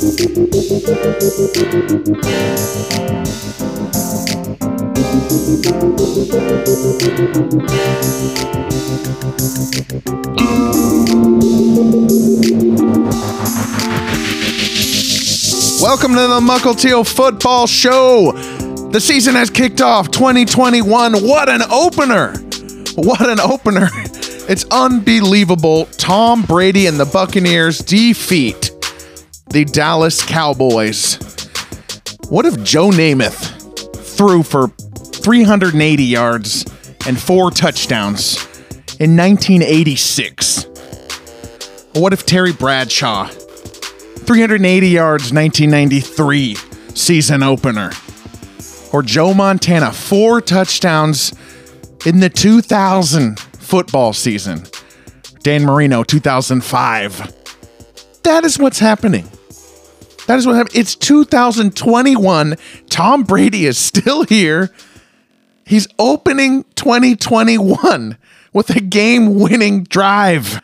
Welcome to the Muckle Teal Football Show. The season has kicked off 2021. What an opener! What an opener! It's unbelievable. Tom Brady and the Buccaneers defeat the Dallas Cowboys. What if Joe Namath threw for 380 yards and four touchdowns in 1986? What if Terry Bradshaw 380 yards 1993 season opener? Or Joe Montana four touchdowns in the 2000 football season? Dan Marino 2005. That is what's happening. That is what happened. It's 2021. Tom Brady is still here. He's opening 2021 with a game winning drive.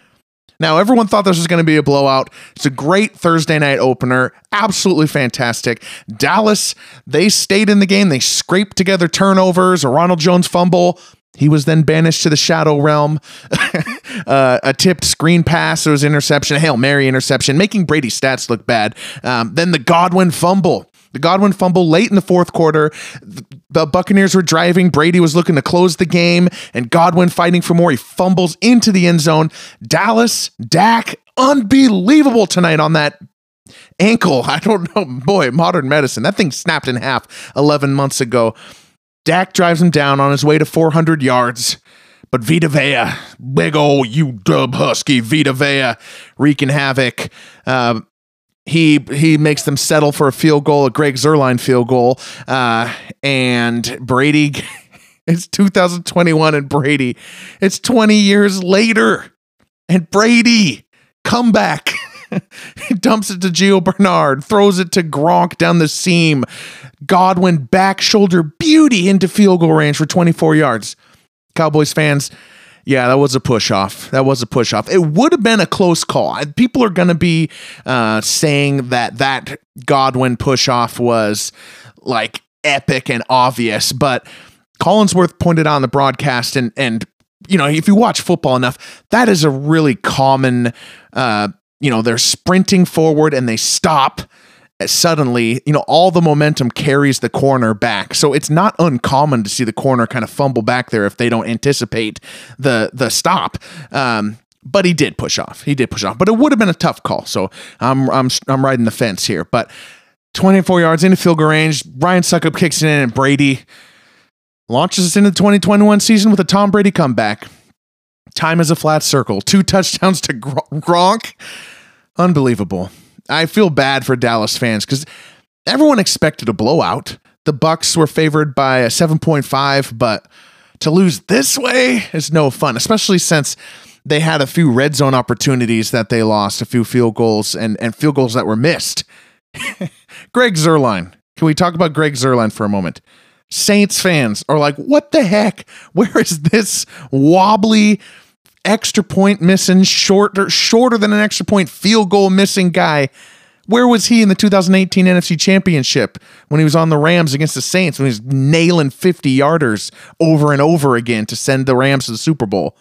Now, everyone thought this was going to be a blowout. It's a great Thursday night opener. Absolutely fantastic. Dallas, they stayed in the game. They scraped together turnovers, a Ronald Jones fumble. He was then banished to the shadow realm. uh, a tipped screen pass. There was interception, Hail Mary interception, making Brady's stats look bad. Um, then the Godwin fumble. The Godwin fumble late in the fourth quarter. The Buccaneers were driving. Brady was looking to close the game, and Godwin fighting for more. He fumbles into the end zone. Dallas, Dak, unbelievable tonight on that ankle. I don't know. Boy, modern medicine. That thing snapped in half 11 months ago. Dak drives him down on his way to 400 yards. But Vita Vea, big ol' you dub husky, Vita Vea, wreaking havoc. Uh, he he makes them settle for a field goal, a Greg Zuerlein field goal, uh, and Brady. It's 2021 and Brady. It's 20 years later, and Brady come back. he dumps it to Gio Bernard, throws it to Gronk down the seam. Godwin back shoulder beauty into field goal range for 24 yards. Cowboys fans, yeah, that was a push off. That was a push off. It would have been a close call. People are going to be uh, saying that that Godwin push off was like epic and obvious, but Collinsworth pointed out on the broadcast, and and you know if you watch football enough, that is a really common. Uh, you know, they're sprinting forward and they stop suddenly, you know, all the momentum carries the corner back. So it's not uncommon to see the corner kind of fumble back there if they don't anticipate the the stop. Um, but he did push off. He did push off. But it would have been a tough call. So I'm I'm I'm riding the fence here. But 24 yards into field goal range, Ryan Succop kicks it in, and Brady launches us into the 2021 season with a Tom Brady comeback. Time is a flat circle. Two touchdowns to Gronk. Unbelievable. I feel bad for Dallas fans because everyone expected a blowout. The Bucks were favored by a 7.5, but to lose this way is no fun, especially since they had a few red zone opportunities that they lost, a few field goals and, and field goals that were missed. Greg Zuerlein. Can we talk about Greg Zuerlein for a moment? Saints fans are like, what the heck? Where is this wobbly extra point missing, shorter, shorter than an extra point field goal missing guy. Where was he in the 2018 NFC Championship when he was on the Rams against the Saints when he was nailing 50 yarders over and over again to send the Rams to the Super Bowl?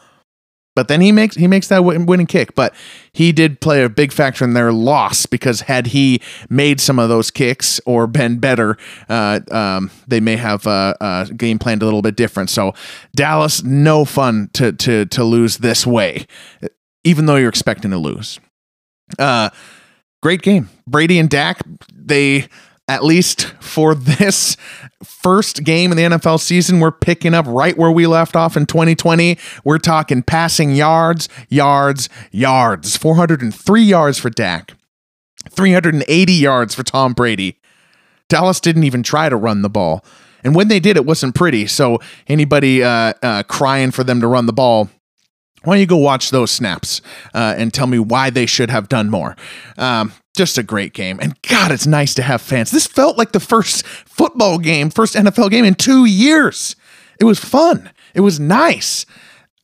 But then he makes he makes that winning kick. But he did play a big factor in their loss because had he made some of those kicks or been better, uh, um, they may have uh, uh, game planned a little bit different. So Dallas, no fun to to to lose this way, even though you're expecting to lose. Uh, great game, Brady and Dak. They at least for this first game in the NFL season, we're picking up right where we left off in 2020. We're talking passing yards, yards, yards. 403 yards for Dak, 380 yards for Tom Brady. Dallas didn't even try to run the ball. And when they did, it wasn't pretty. So, anybody uh, uh, crying for them to run the ball, why don't you go watch those snaps uh, and tell me why they should have done more? Um, just a great game. And God, it's nice to have fans. This felt like the first football game, first NFL game in two years. It was fun. It was nice.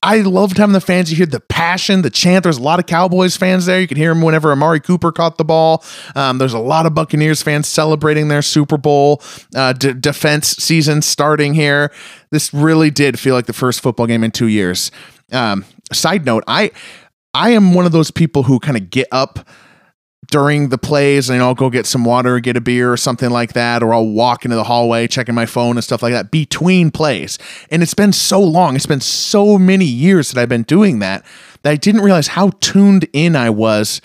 I loved having the fans. You hear the passion, the chant. There's a lot of Cowboys fans there. You could hear them whenever Amari Cooper caught the ball. Um, there's a lot of Buccaneers fans celebrating their Super Bowl uh, d- defense season starting here. This really did feel like the first football game in two years. Um, side note, I I am one of those people who kind of get up during the plays and I'll go get some water, get a beer or something like that, or I'll walk into the hallway checking my phone and stuff like that between plays. And it's been so long, it's been so many years that I've been doing that that I didn't realize how tuned in I was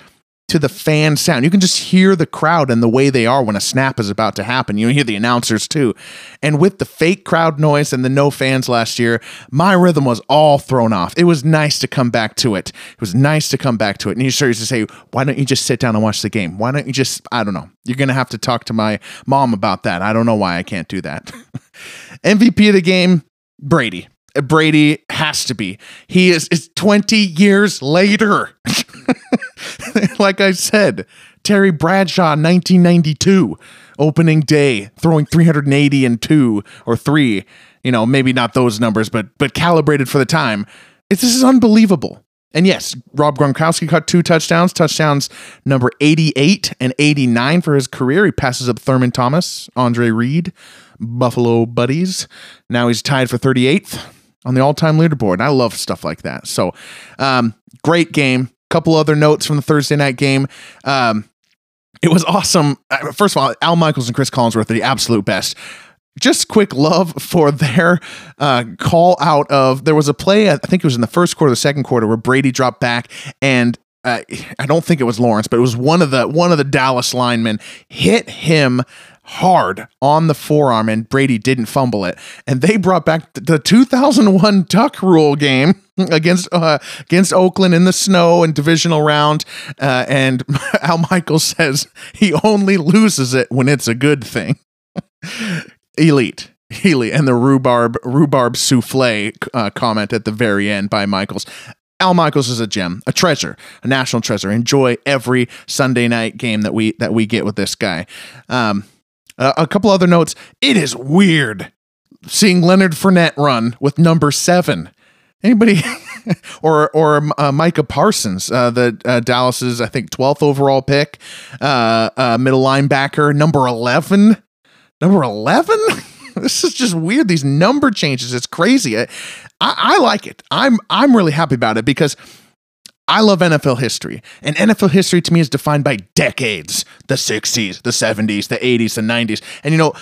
to the fan sound. You can just hear the crowd and the way they are when a snap is about to happen. You hear the announcers too. And with the fake crowd noise and the no fans last year, my rhythm was all thrown off. It was nice to come back to it. It was nice to come back to it. And you started to say, why don't you just sit down and watch the game? Why don't you just, I don't know. You're going to have to talk to my mom about that. I don't know why I can't do that. MVP of the game, Brady. Brady has to be. He is, is 20 years later. like I said, Terry Bradshaw, 1992, opening day, throwing 380 and two or three. You know, maybe not those numbers, but but calibrated for the time. It's this is unbelievable. And yes, Rob Gronkowski caught two touchdowns, touchdowns number 88 and 89 for his career. He passes up Thurman Thomas, Andre Reed, Buffalo Buddies. Now he's tied for 38th on the all-time leaderboard. I love stuff like that. So, um, great game couple other notes from the Thursday night game. Um, it was awesome. Uh, first of all, Al Michaels and Chris Collinsworth are the absolute best. Just quick love for their uh, call out of there was a play, I think it was in the first quarter, the second quarter, where Brady dropped back and uh, I don't think it was Lawrence, but it was one of the one of the Dallas linemen hit him hard on the forearm and Brady didn't fumble it. And they brought back the 2001 Tuck Rule game against uh, against Oakland in the snow and divisional round. Uh, and Al Michaels says he only loses it when it's a good thing. Elite. Elite and the rhubarb rhubarb souffle uh, comment at the very end by Michaels. Al Michaels is a gem, a treasure, a national treasure. Enjoy every Sunday night game that we that we get with this guy. Um, uh, a couple other notes. It is weird seeing Leonard Fournette run with number seven. Anybody or or uh, Micah Parsons, uh, the uh, Dallas's I think twelfth overall pick, uh, uh, middle linebacker, number eleven, number eleven. this is just weird. These number changes, it's crazy. I, I, I like it. I'm I'm really happy about it because I love NFL history, and NFL history to me is defined by decades the 60s, the 70s, the 80s, the 90s. And you know,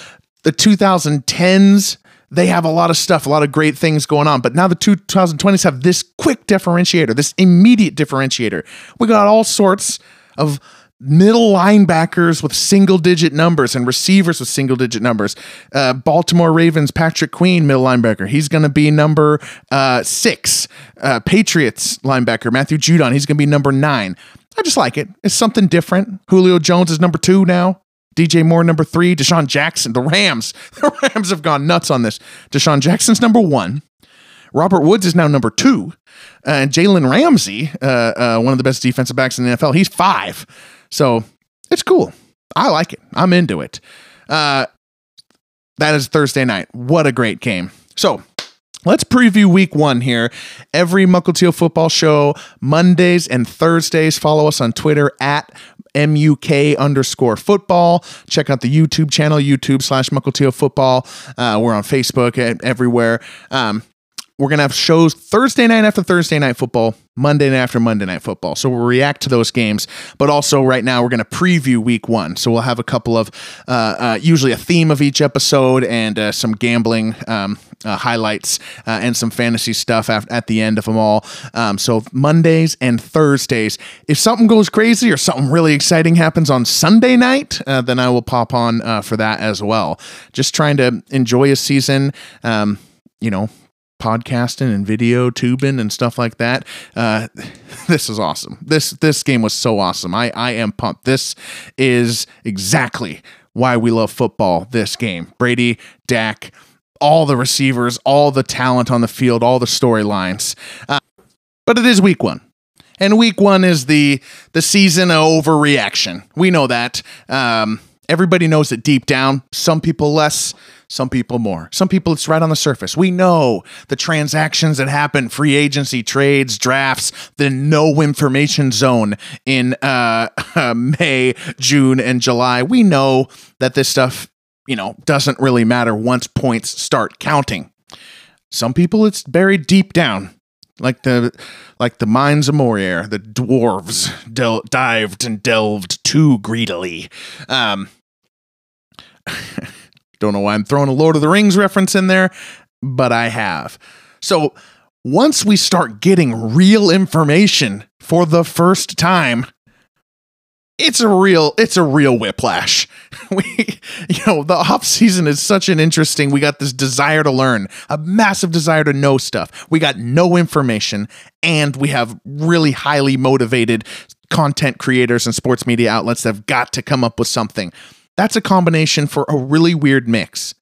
the 2010s, they have a lot of stuff, a lot of great things going on. But now the 2020s have this quick differentiator, this immediate differentiator. We got all sorts of middle linebackers with single digit numbers and receivers with single digit numbers. Uh, Baltimore Ravens, Patrick Queen, middle linebacker. He's going to be number uh, six. Uh, Patriots linebacker, Matthew Judon. He's going to be number nine. I just like it. It's something different. Julio Jones is number two now. DJ Moore number three. DeSean Jackson. The Rams. The Rams have gone nuts on this. DeSean Jackson's number one. Robert Woods is now number two. And Jalen Ramsey, uh, uh, one of the best defensive backs in the NFL, he's five. So it's cool. I like it. I'm into it. Uh, that is Thursday night. What a great game. So Let's preview week one here. Every Muckle Teal football show, Mondays and Thursdays. Follow us on Twitter at MUK underscore football. Check out the YouTube channel, YouTube slash Muckle Teal football. Uh, we're on Facebook everywhere. Um, we're going to have shows Thursday night after Thursday night football, Monday night after Monday night football. So we'll react to those games. But also, right now, we're going to preview week one. So we'll have a couple of, uh, uh, usually a theme of each episode and uh, some gambling um, uh, highlights uh, and some fantasy stuff at, at the end of them all. Um, so Mondays and Thursdays. If something goes crazy or something really exciting happens on Sunday night, uh, then I will pop on for that as well. Just trying to enjoy a season. Um, you know, podcasting and video tubing and stuff like that. Uh, this is awesome. This this game was so awesome. I I am pumped. This is exactly why we love football. This game, Brady, Dak, all the receivers, all the talent on the field, all the storylines. Uh, but it is week one. And week one is the the season of overreaction. We know that. Um, Everybody knows it deep down. Some people less, some people more. Some people it's right on the surface. We know the transactions that happen, free agency, trades, drafts, the no information zone in uh, May, June, and July. We know that this stuff, you know, doesn't really matter once points start counting. Some people it's buried deep down like the like the mines of Moria, the dwarves del- dived and delved too greedily. Um, don't know why I'm throwing a Lord of the Rings reference in there, but I have. So once we start getting real information for the first time, it's a real it's a real whiplash. We you know, the off season is such an interesting. We got this desire to learn, a massive desire to know stuff. We got no information and we have really highly motivated content creators and sports media outlets that have got to come up with something. That's a combination for a really weird mix.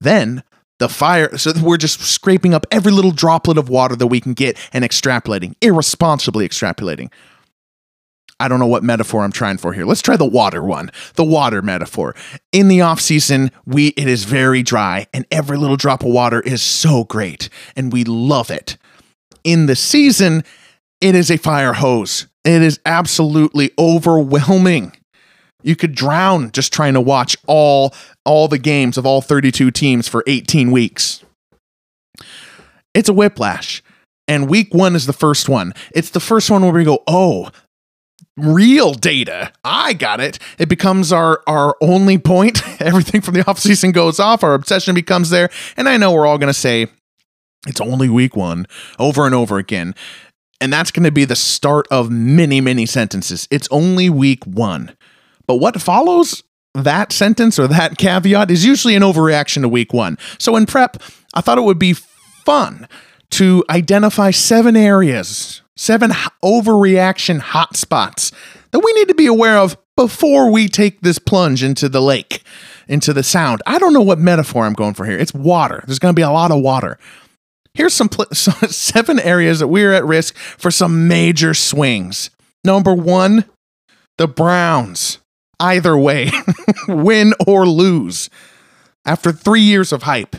Then the fire, so we're just scraping up every little droplet of water that we can get and extrapolating, irresponsibly extrapolating. I don't know what metaphor I'm trying for here. Let's try the water one. The water metaphor. In the off season, we it is very dry and every little drop of water is so great and we love it. In the season, it is a fire hose. It is absolutely overwhelming. You could drown just trying to watch all all the games of all 32 teams for 18 weeks. It's a whiplash. And week 1 is the first one. It's the first one where we go, "Oh, real data. I got it. It becomes our our only point. Everything from the offseason goes off. Our obsession becomes there. And I know we're all going to say it's only week 1 over and over again. And that's going to be the start of many many sentences. It's only week 1. But what follows that sentence or that caveat is usually an overreaction to week 1. So in prep, I thought it would be fun to identify seven areas seven overreaction hotspots that we need to be aware of before we take this plunge into the lake, into the sound. I don't know what metaphor I'm going for here. It's water. There's going to be a lot of water. Here's some pl- seven areas that we're at risk for some major swings. Number one, the Browns. Either way, win or lose. After three years of hype,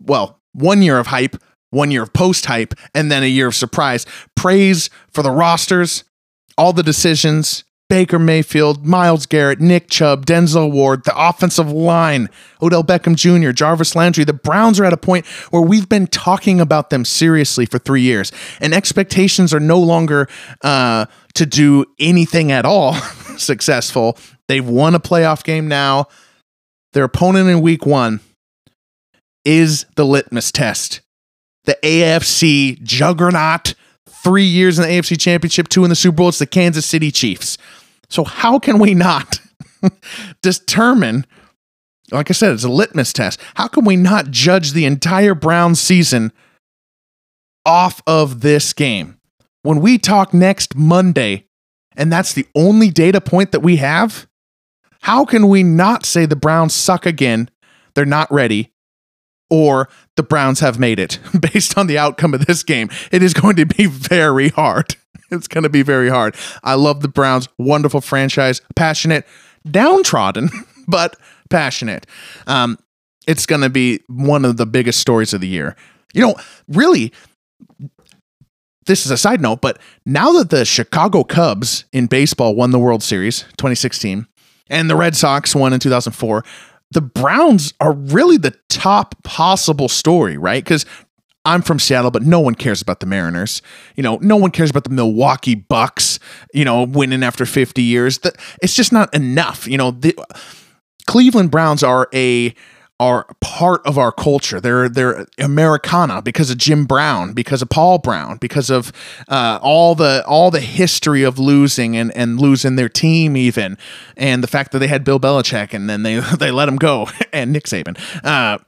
well, one year of hype, one year of post hype, and then a year of surprise. Praise for the rosters, all the decisions. Baker Mayfield, Myles Garrett, Nick Chubb, Denzel Ward, the offensive line, Odell Beckham Jr., Jarvis Landry. The Browns are at a point where we've been talking about them seriously for three years, and expectations are no longer uh, to do anything at all successful. They've won a playoff game now. Their opponent in week one is the litmus test the AFC juggernaut, three years in the AFC Championship, two in the Super Bowl. It's the Kansas City Chiefs. So, how can we not determine? Like I said, it's a litmus test. How can we not judge the entire Browns season off of this game? When we talk next Monday, and that's the only data point that we have, how can we not say the Browns suck again? They're not ready or the Browns have made it based on the outcome of this game. It is going to be very hard. It's going to be very hard. I love the Browns. Wonderful franchise, passionate, downtrodden, but passionate. Um, it's going to be one of the biggest stories of the year. You know, really, this is a side note, but now that the Chicago Cubs in baseball won the World Series 2016 and the Red Sox won in 2004, the Browns are really the top possible story, right? Because I'm from Seattle, but no one cares about the Mariners. You know, no one cares about the Milwaukee Bucks, you know, winning after 50 years. It's just not enough. You know, the Cleveland Browns are a are part of our culture. They're they're Americana because of Jim Brown, because of Paul Brown, because of uh, all the all the history of losing and, and losing their team even, and the fact that they had Bill Belichick and then they they let him go and Nick Saban. Uh,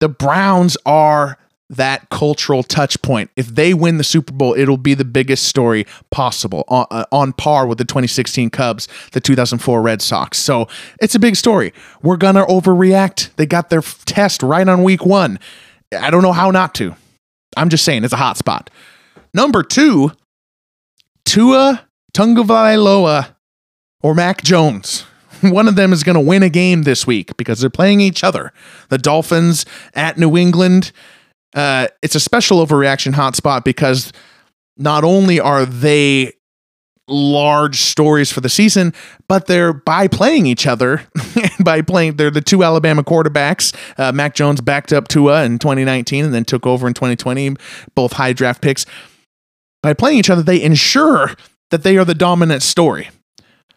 the Browns are that cultural touch point. If they win the Super Bowl, it'll be the biggest story possible on, uh, on par with the 2016 Cubs, the 2004 Red Sox. So it's a big story. We're going to overreact. They got their test right on week one. I don't know how not to. I'm just saying it's a hot spot. Number two, Tua Tagovailoa or Mac Jones, one of them is going to win a game this week because they're playing each other. The Dolphins at New England. Uh, it's a special overreaction hotspot because not only are they large stories for the season, but they're by playing each other, by playing, they're the two Alabama quarterbacks. Uh, Mac Jones backed up Tua in 2019 and then took over in 2020, both high draft picks. By playing each other, they ensure that they are the dominant story.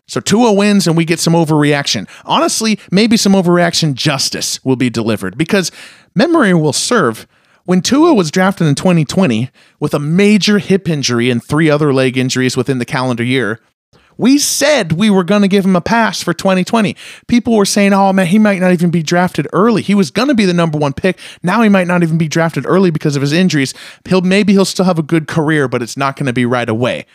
So Tua wins and we get some overreaction. Honestly, maybe some overreaction justice will be delivered because memory will serve. When Tua was drafted in 2020 with a major hip injury and three other leg injuries within the calendar year, we said we were going to give him a pass for 2020. People were saying, oh man, he might not even be drafted early. He was going to be the number one pick. Now he might not even be drafted early because of his injuries. He'll maybe he'll still have a good career, but it's not going to be right away.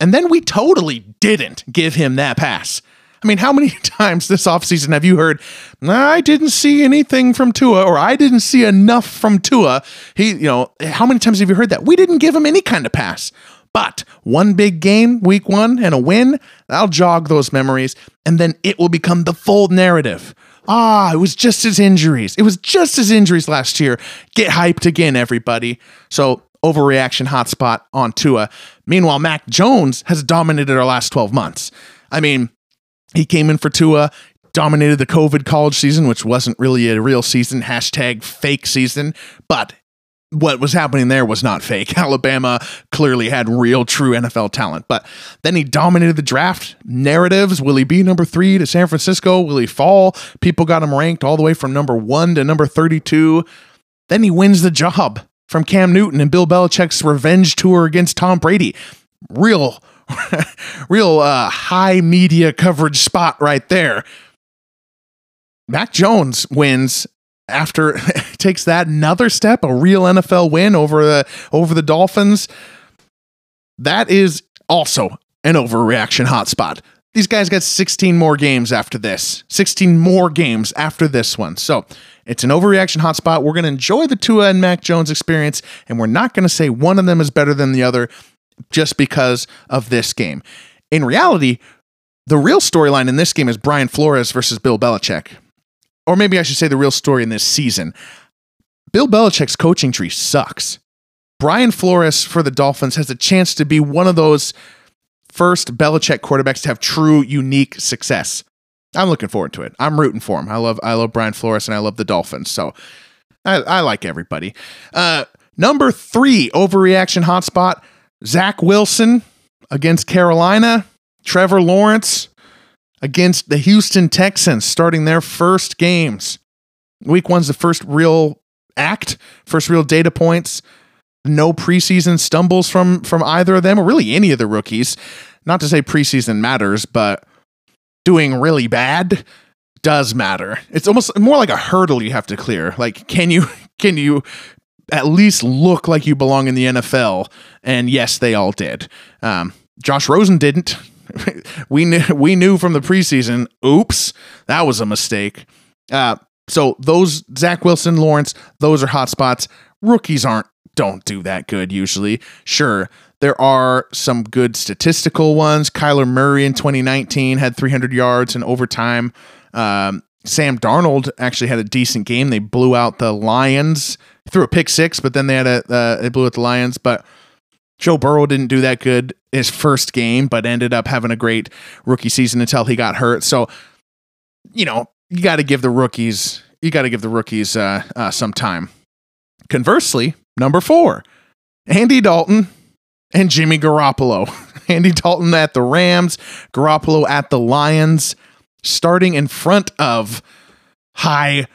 And then we totally didn't give him that pass. I mean, how many times this offseason have you heard, I didn't see anything from Tua or I didn't see enough from Tua? He, you know, how many times have you heard that? We didn't give him any kind of pass. But one big game, week one, and a win, that'll jog those memories, and then it will become the full narrative. Ah, it was just his injuries. It was just his injuries last year. Get hyped again, everybody. So overreaction hotspot on Tua. Meanwhile, Mac Jones has dominated our last 12 months. I mean, he came in for Tua, dominated the COVID college season, which wasn't really a real season, hashtag fake season, but what was happening there was not fake. Alabama clearly had real, true NFL talent. But then he dominated the draft narratives. Will he be number three to San Francisco? Will he fall? People got him ranked all the way from number one to number 32. Then he wins the job from Cam Newton and Bill Belichick's revenge tour against Tom Brady. Real, real uh, high media coverage spot right there. Mac Jones wins after takes that another step, a real NFL win over the over the Dolphins. That is also an overreaction hotspot. These guys got 16 more games after this. 16 more games after this one. So it's an overreaction hotspot. We're going to enjoy the Tua and Mac Jones experience, and we're not going to say one of them is better than the other just because of this game. In reality, the real storyline in this game is Brian Flores versus Bill Belichick. Or maybe I should say the real story in this season. Bill Belichick's coaching tree sucks. Brian Flores for the Dolphins has a chance to be one of those first Belichick quarterbacks to have true, unique success. I'm looking forward to it. I'm rooting for him. I love I love Brian Flores and I love the Dolphins. So I, I like everybody. Uh, number three overreaction hotspot: Zach Wilson against Carolina. Trevor Lawrence against the Houston Texans, starting their first games. Week one's the first real act, first real data points no preseason stumbles from from either of them or really any of the rookies. Not to say preseason matters, but doing really bad does matter. It's almost more like a hurdle you have to clear. Like can you can you at least look like you belong in the NFL? And yes, they all did. Um, Josh Rosen didn't. we knew we knew from the preseason. Oops, that was a mistake. Uh, so those Zach Wilson, Lawrence, those are hot spots. Rookies aren't don't do that good usually. Sure, there are some good statistical ones. Kyler Murray in 2019 had 300 yards in overtime. Um, Sam Darnold actually had a decent game. They blew out the Lions. Threw a pick six, but then they had a uh, they blew out the Lions. But Joe Burrow didn't do that good his first game, but ended up having a great rookie season until he got hurt. So, you know, you got to give the rookies you got to give the rookies uh, uh, some time. Conversely, Number four, Andy Dalton and Jimmy Garoppolo. Andy Dalton at the Rams, Garoppolo at the Lions, starting in front of high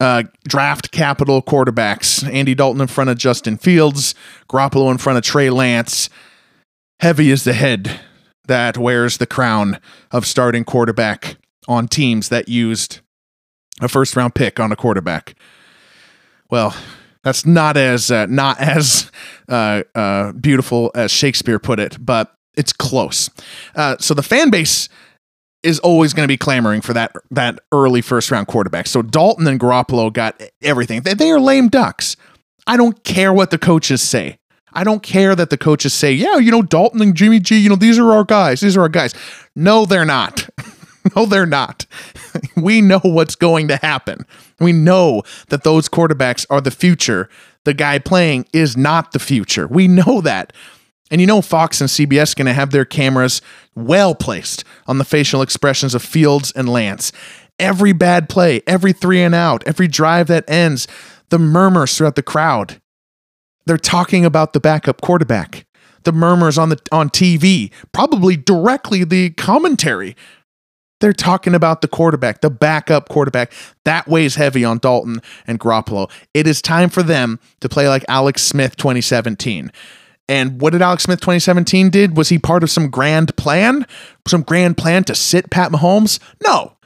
uh, draft capital quarterbacks. Andy Dalton in front of Justin Fields, Garoppolo in front of Trey Lance. Heavy is the head that wears the crown of starting quarterback on teams that used a first round pick on a quarterback. Well, that's not as uh, not as uh, uh, beautiful as Shakespeare put it, but it's close. Uh, so the fan base is always going to be clamoring for that that early first round quarterback. So Dalton and Garoppolo got everything. They, they are lame ducks. I don't care what the coaches say. I don't care that the coaches say, yeah, you know, Dalton and Jimmy G, you know, these are our guys. These are our guys. No, they're not. No, they're not. we know what's going to happen. We know that those quarterbacks are the future. The guy playing is not the future. We know that. And you know, Fox and CBS going to have their cameras well placed on the facial expressions of Fields and Lance. Every bad play, every three and out, every drive that ends, the murmurs throughout the crowd. They're talking about the backup quarterback. The murmurs on the on TV, probably directly the commentary. They're talking about the quarterback, the backup quarterback. That weighs heavy on Dalton and Garoppolo. It is time for them to play like Alex Smith 2017. And what did Alex Smith 2017 did? Was he part of some grand plan? Some grand plan to sit Pat Mahomes? No.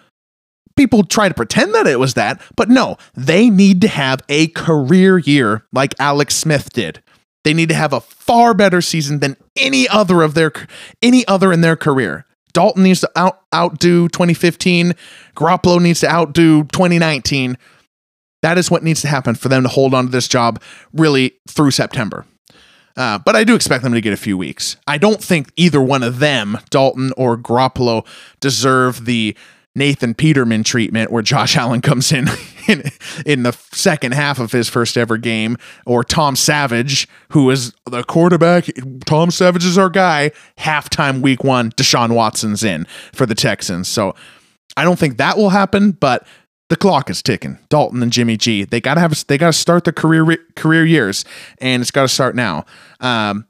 People try to pretend that it was that, but no, they need to have a career year like Alex Smith did. They need to have a far better season than any other of their any other in their career. Dalton needs to out outdo 2015. Garoppolo needs to outdo 2019. That is what needs to happen for them to hold on to this job really through September. Uh, but I do expect them to get a few weeks. I don't think either one of them, Dalton or Garoppolo, deserve the Nathan Peterman treatment where Josh Allen comes in, in in the second half of his first ever game, or Tom Savage, who is the quarterback. Tom Savage is our guy. Halftime week one, Deshaun Watson's in for the Texans. So I don't think that will happen, but the clock is ticking. Dalton and Jimmy G, they gotta have they gotta start the career career years, and it's got to start now. Um,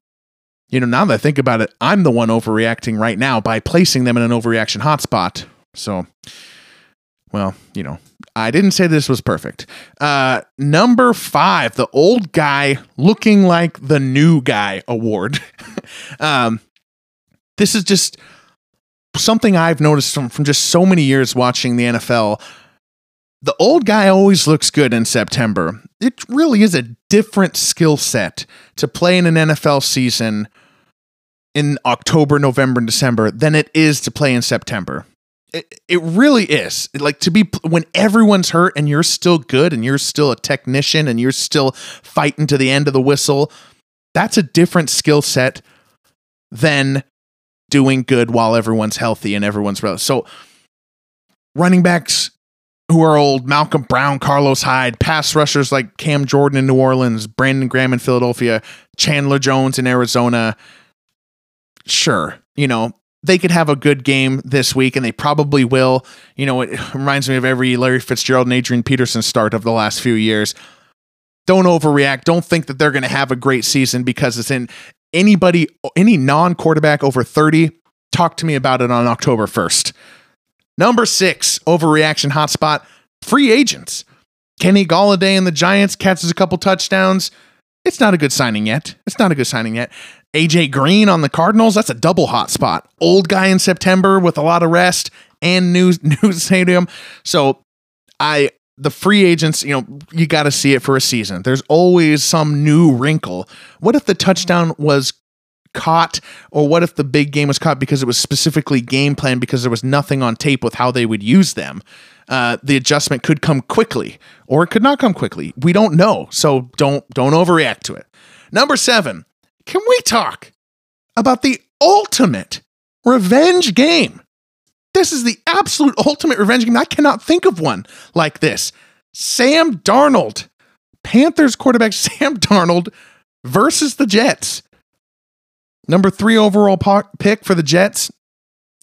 you know, now that I think about it, I'm the one overreacting right now by placing them in an overreaction hotspot. So, well, you know, I didn't say this was perfect. Uh, number five, the old guy looking like the new guy award. um, this is just something I've noticed from, from just so many years watching the NFL the old guy always looks good in September. It really is a different skill set to play in an NFL season in October, November, and December than it is to play in September. It, it really is. Like to be when everyone's hurt and you're still good and you're still a technician and you're still fighting to the end of the whistle. That's a different skill set than doing good while everyone's healthy and everyone's real. So running backs who are old Malcolm Brown, Carlos Hyde, pass rushers like Cam Jordan in New Orleans, Brandon Graham in Philadelphia, Chandler Jones in Arizona. Sure, you know, they could have a good game this week and they probably will. You know, it reminds me of every Larry Fitzgerald and Adrian Peterson start of the last few years. Don't overreact. Don't think that they're going to have a great season because it's in anybody, any non quarterback over 30. Talk to me about it on October 1st. Number six, overreaction hotspot, free agents. Kenny Golladay and the Giants catches a couple touchdowns. It's not a good signing yet. It's not a good signing yet. AJ Green on the Cardinals, that's a double hotspot. Old guy in September with a lot of rest and new new stadium. So I the free agents, you know, you got to see it for a season. There's always some new wrinkle. What if the touchdown was caught or what if the big game was caught because it was specifically game plan because there was nothing on tape with how they would use them uh, the adjustment could come quickly or it could not come quickly. We don't know. So don't don't overreact to it. Number seven can we talk about the ultimate revenge game? This is the absolute ultimate revenge game. I cannot think of one like this. Sam darnold panthers quarterback sam darnold versus the jets number three overall pick for the Jets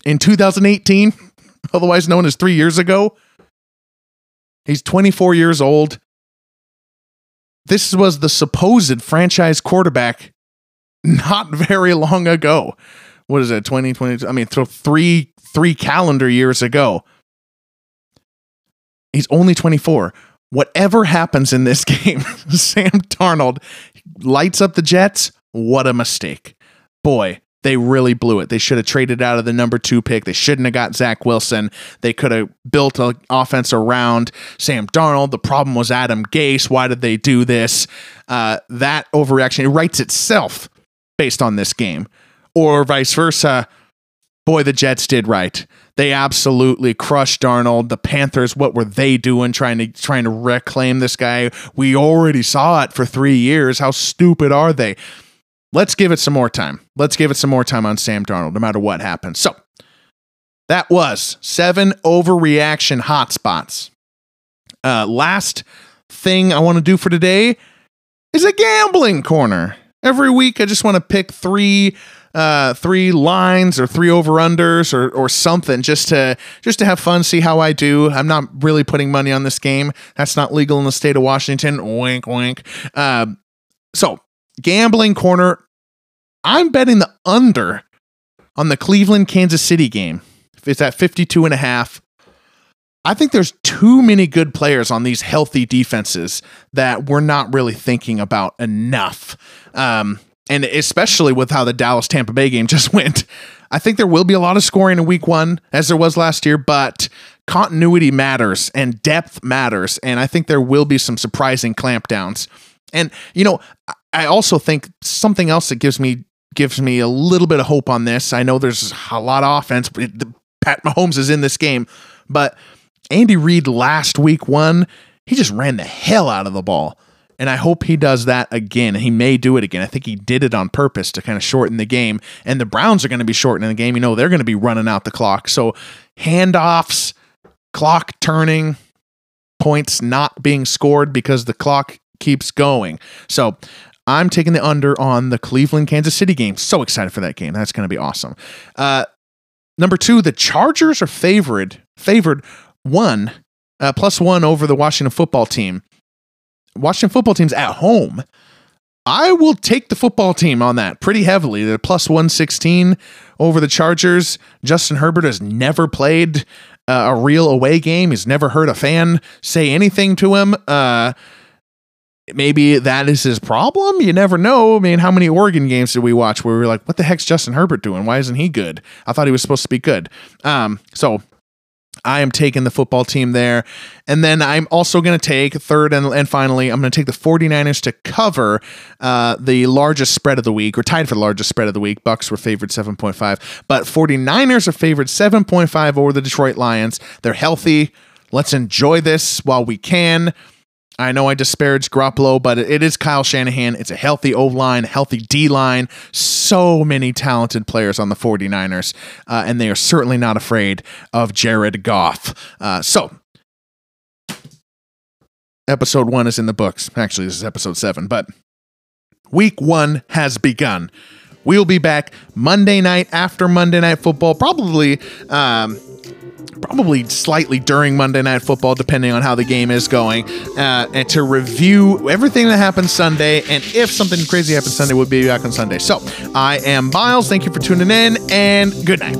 in 2018, otherwise known as three years ago. He's 24 years old. This was the supposed franchise quarterback not very long ago. What is it, 2020? I mean, three three calendar years ago. He's only 24. Whatever happens in this game, Sam Darnold lights up the Jets. What a mistake boy, they really blew it. They should have traded out of the number two pick. They shouldn't have got Zach Wilson. They could have built an offense around Sam Darnold. The problem was Adam Gase. Why did they do this? Uh, that overreaction it writes itself based on this game, or vice versa. Boy, the Jets did right. They absolutely crushed Darnold. The Panthers, what were they doing trying to trying to reclaim this guy? We already saw it for three years. How stupid are they? Let's give it some more time. Let's give it some more time on Sam Darnold, no matter what happens. So, That was seven overreaction hotspots. Uh, last thing I want to do for today is a gambling corner. Every week, I just want to pick three uh, three lines or three over unders or, or something just to just to have fun, see how I do. I'm not really putting money on this game. That's not legal in the state of Washington. Wink, wink. Uh, so gambling corner. I'm betting the under on the Cleveland Kansas City game. It's at 52 and a half. I think there's too many good players on these healthy defenses that we're not really thinking about enough. Um, and especially with how the Dallas Tampa Bay game just went. I think there will be a lot of scoring in week one, as there was last year, but continuity matters and depth matters. And I think there will be some surprising clampdowns. And, you know, I also think something else that gives me gives me a little bit of hope on this. I know there's a lot of offense. Pat Mahomes is in this game, but Andy Reid last week one, he just ran the hell out of the ball. And I hope he does that again. He may do it again. I think he did it on purpose to kind of shorten the game. And the Browns are going to be shortening the game. You know, they're going to be running out the clock. So handoffs, clock turning, points not being scored because the clock keeps going. So I'm taking the under on the Cleveland Kansas City game. So excited for that game. That's going to be awesome. Uh, number two, the Chargers are favored, favored one, uh, plus one over the Washington football team. Washington football team's at home. I will take the football team on that pretty heavily. They're plus 116 over the Chargers. Justin Herbert has never played uh, a real away game. He's never heard a fan say anything to him. Uh, maybe that is his problem. You never know. I mean, how many Oregon games did we watch where we were like, what the heck's Justin Herbert doing? Why isn't he good? I thought he was supposed to be good. Um, so I am taking the football team there. And then I'm also going to take third and, and finally, I'm going to take the 49ers to cover uh, the largest spread of the week or tied for the largest spread of the week. Bucks were favored 7.5, but 49ers are favored 7.5 over the Detroit Lions. They're healthy. Let's enjoy this while we can. I know I disparage Garoppolo, but it is Kyle Shanahan. It's a healthy O line, healthy D line. So many talented players on the 49ers, uh, and they are certainly not afraid of Jared Goff. Uh, so, episode one is in the books. Actually, this is episode seven, but week one has begun. We'll be back Monday night after Monday Night Football, probably. Um, probably slightly during Monday Night Football, depending on how the game is going, uh, and to review everything that happened Sunday. And if something crazy happens Sunday, we'll be back on Sunday. So I am Miles. Thank you for tuning in, and good night.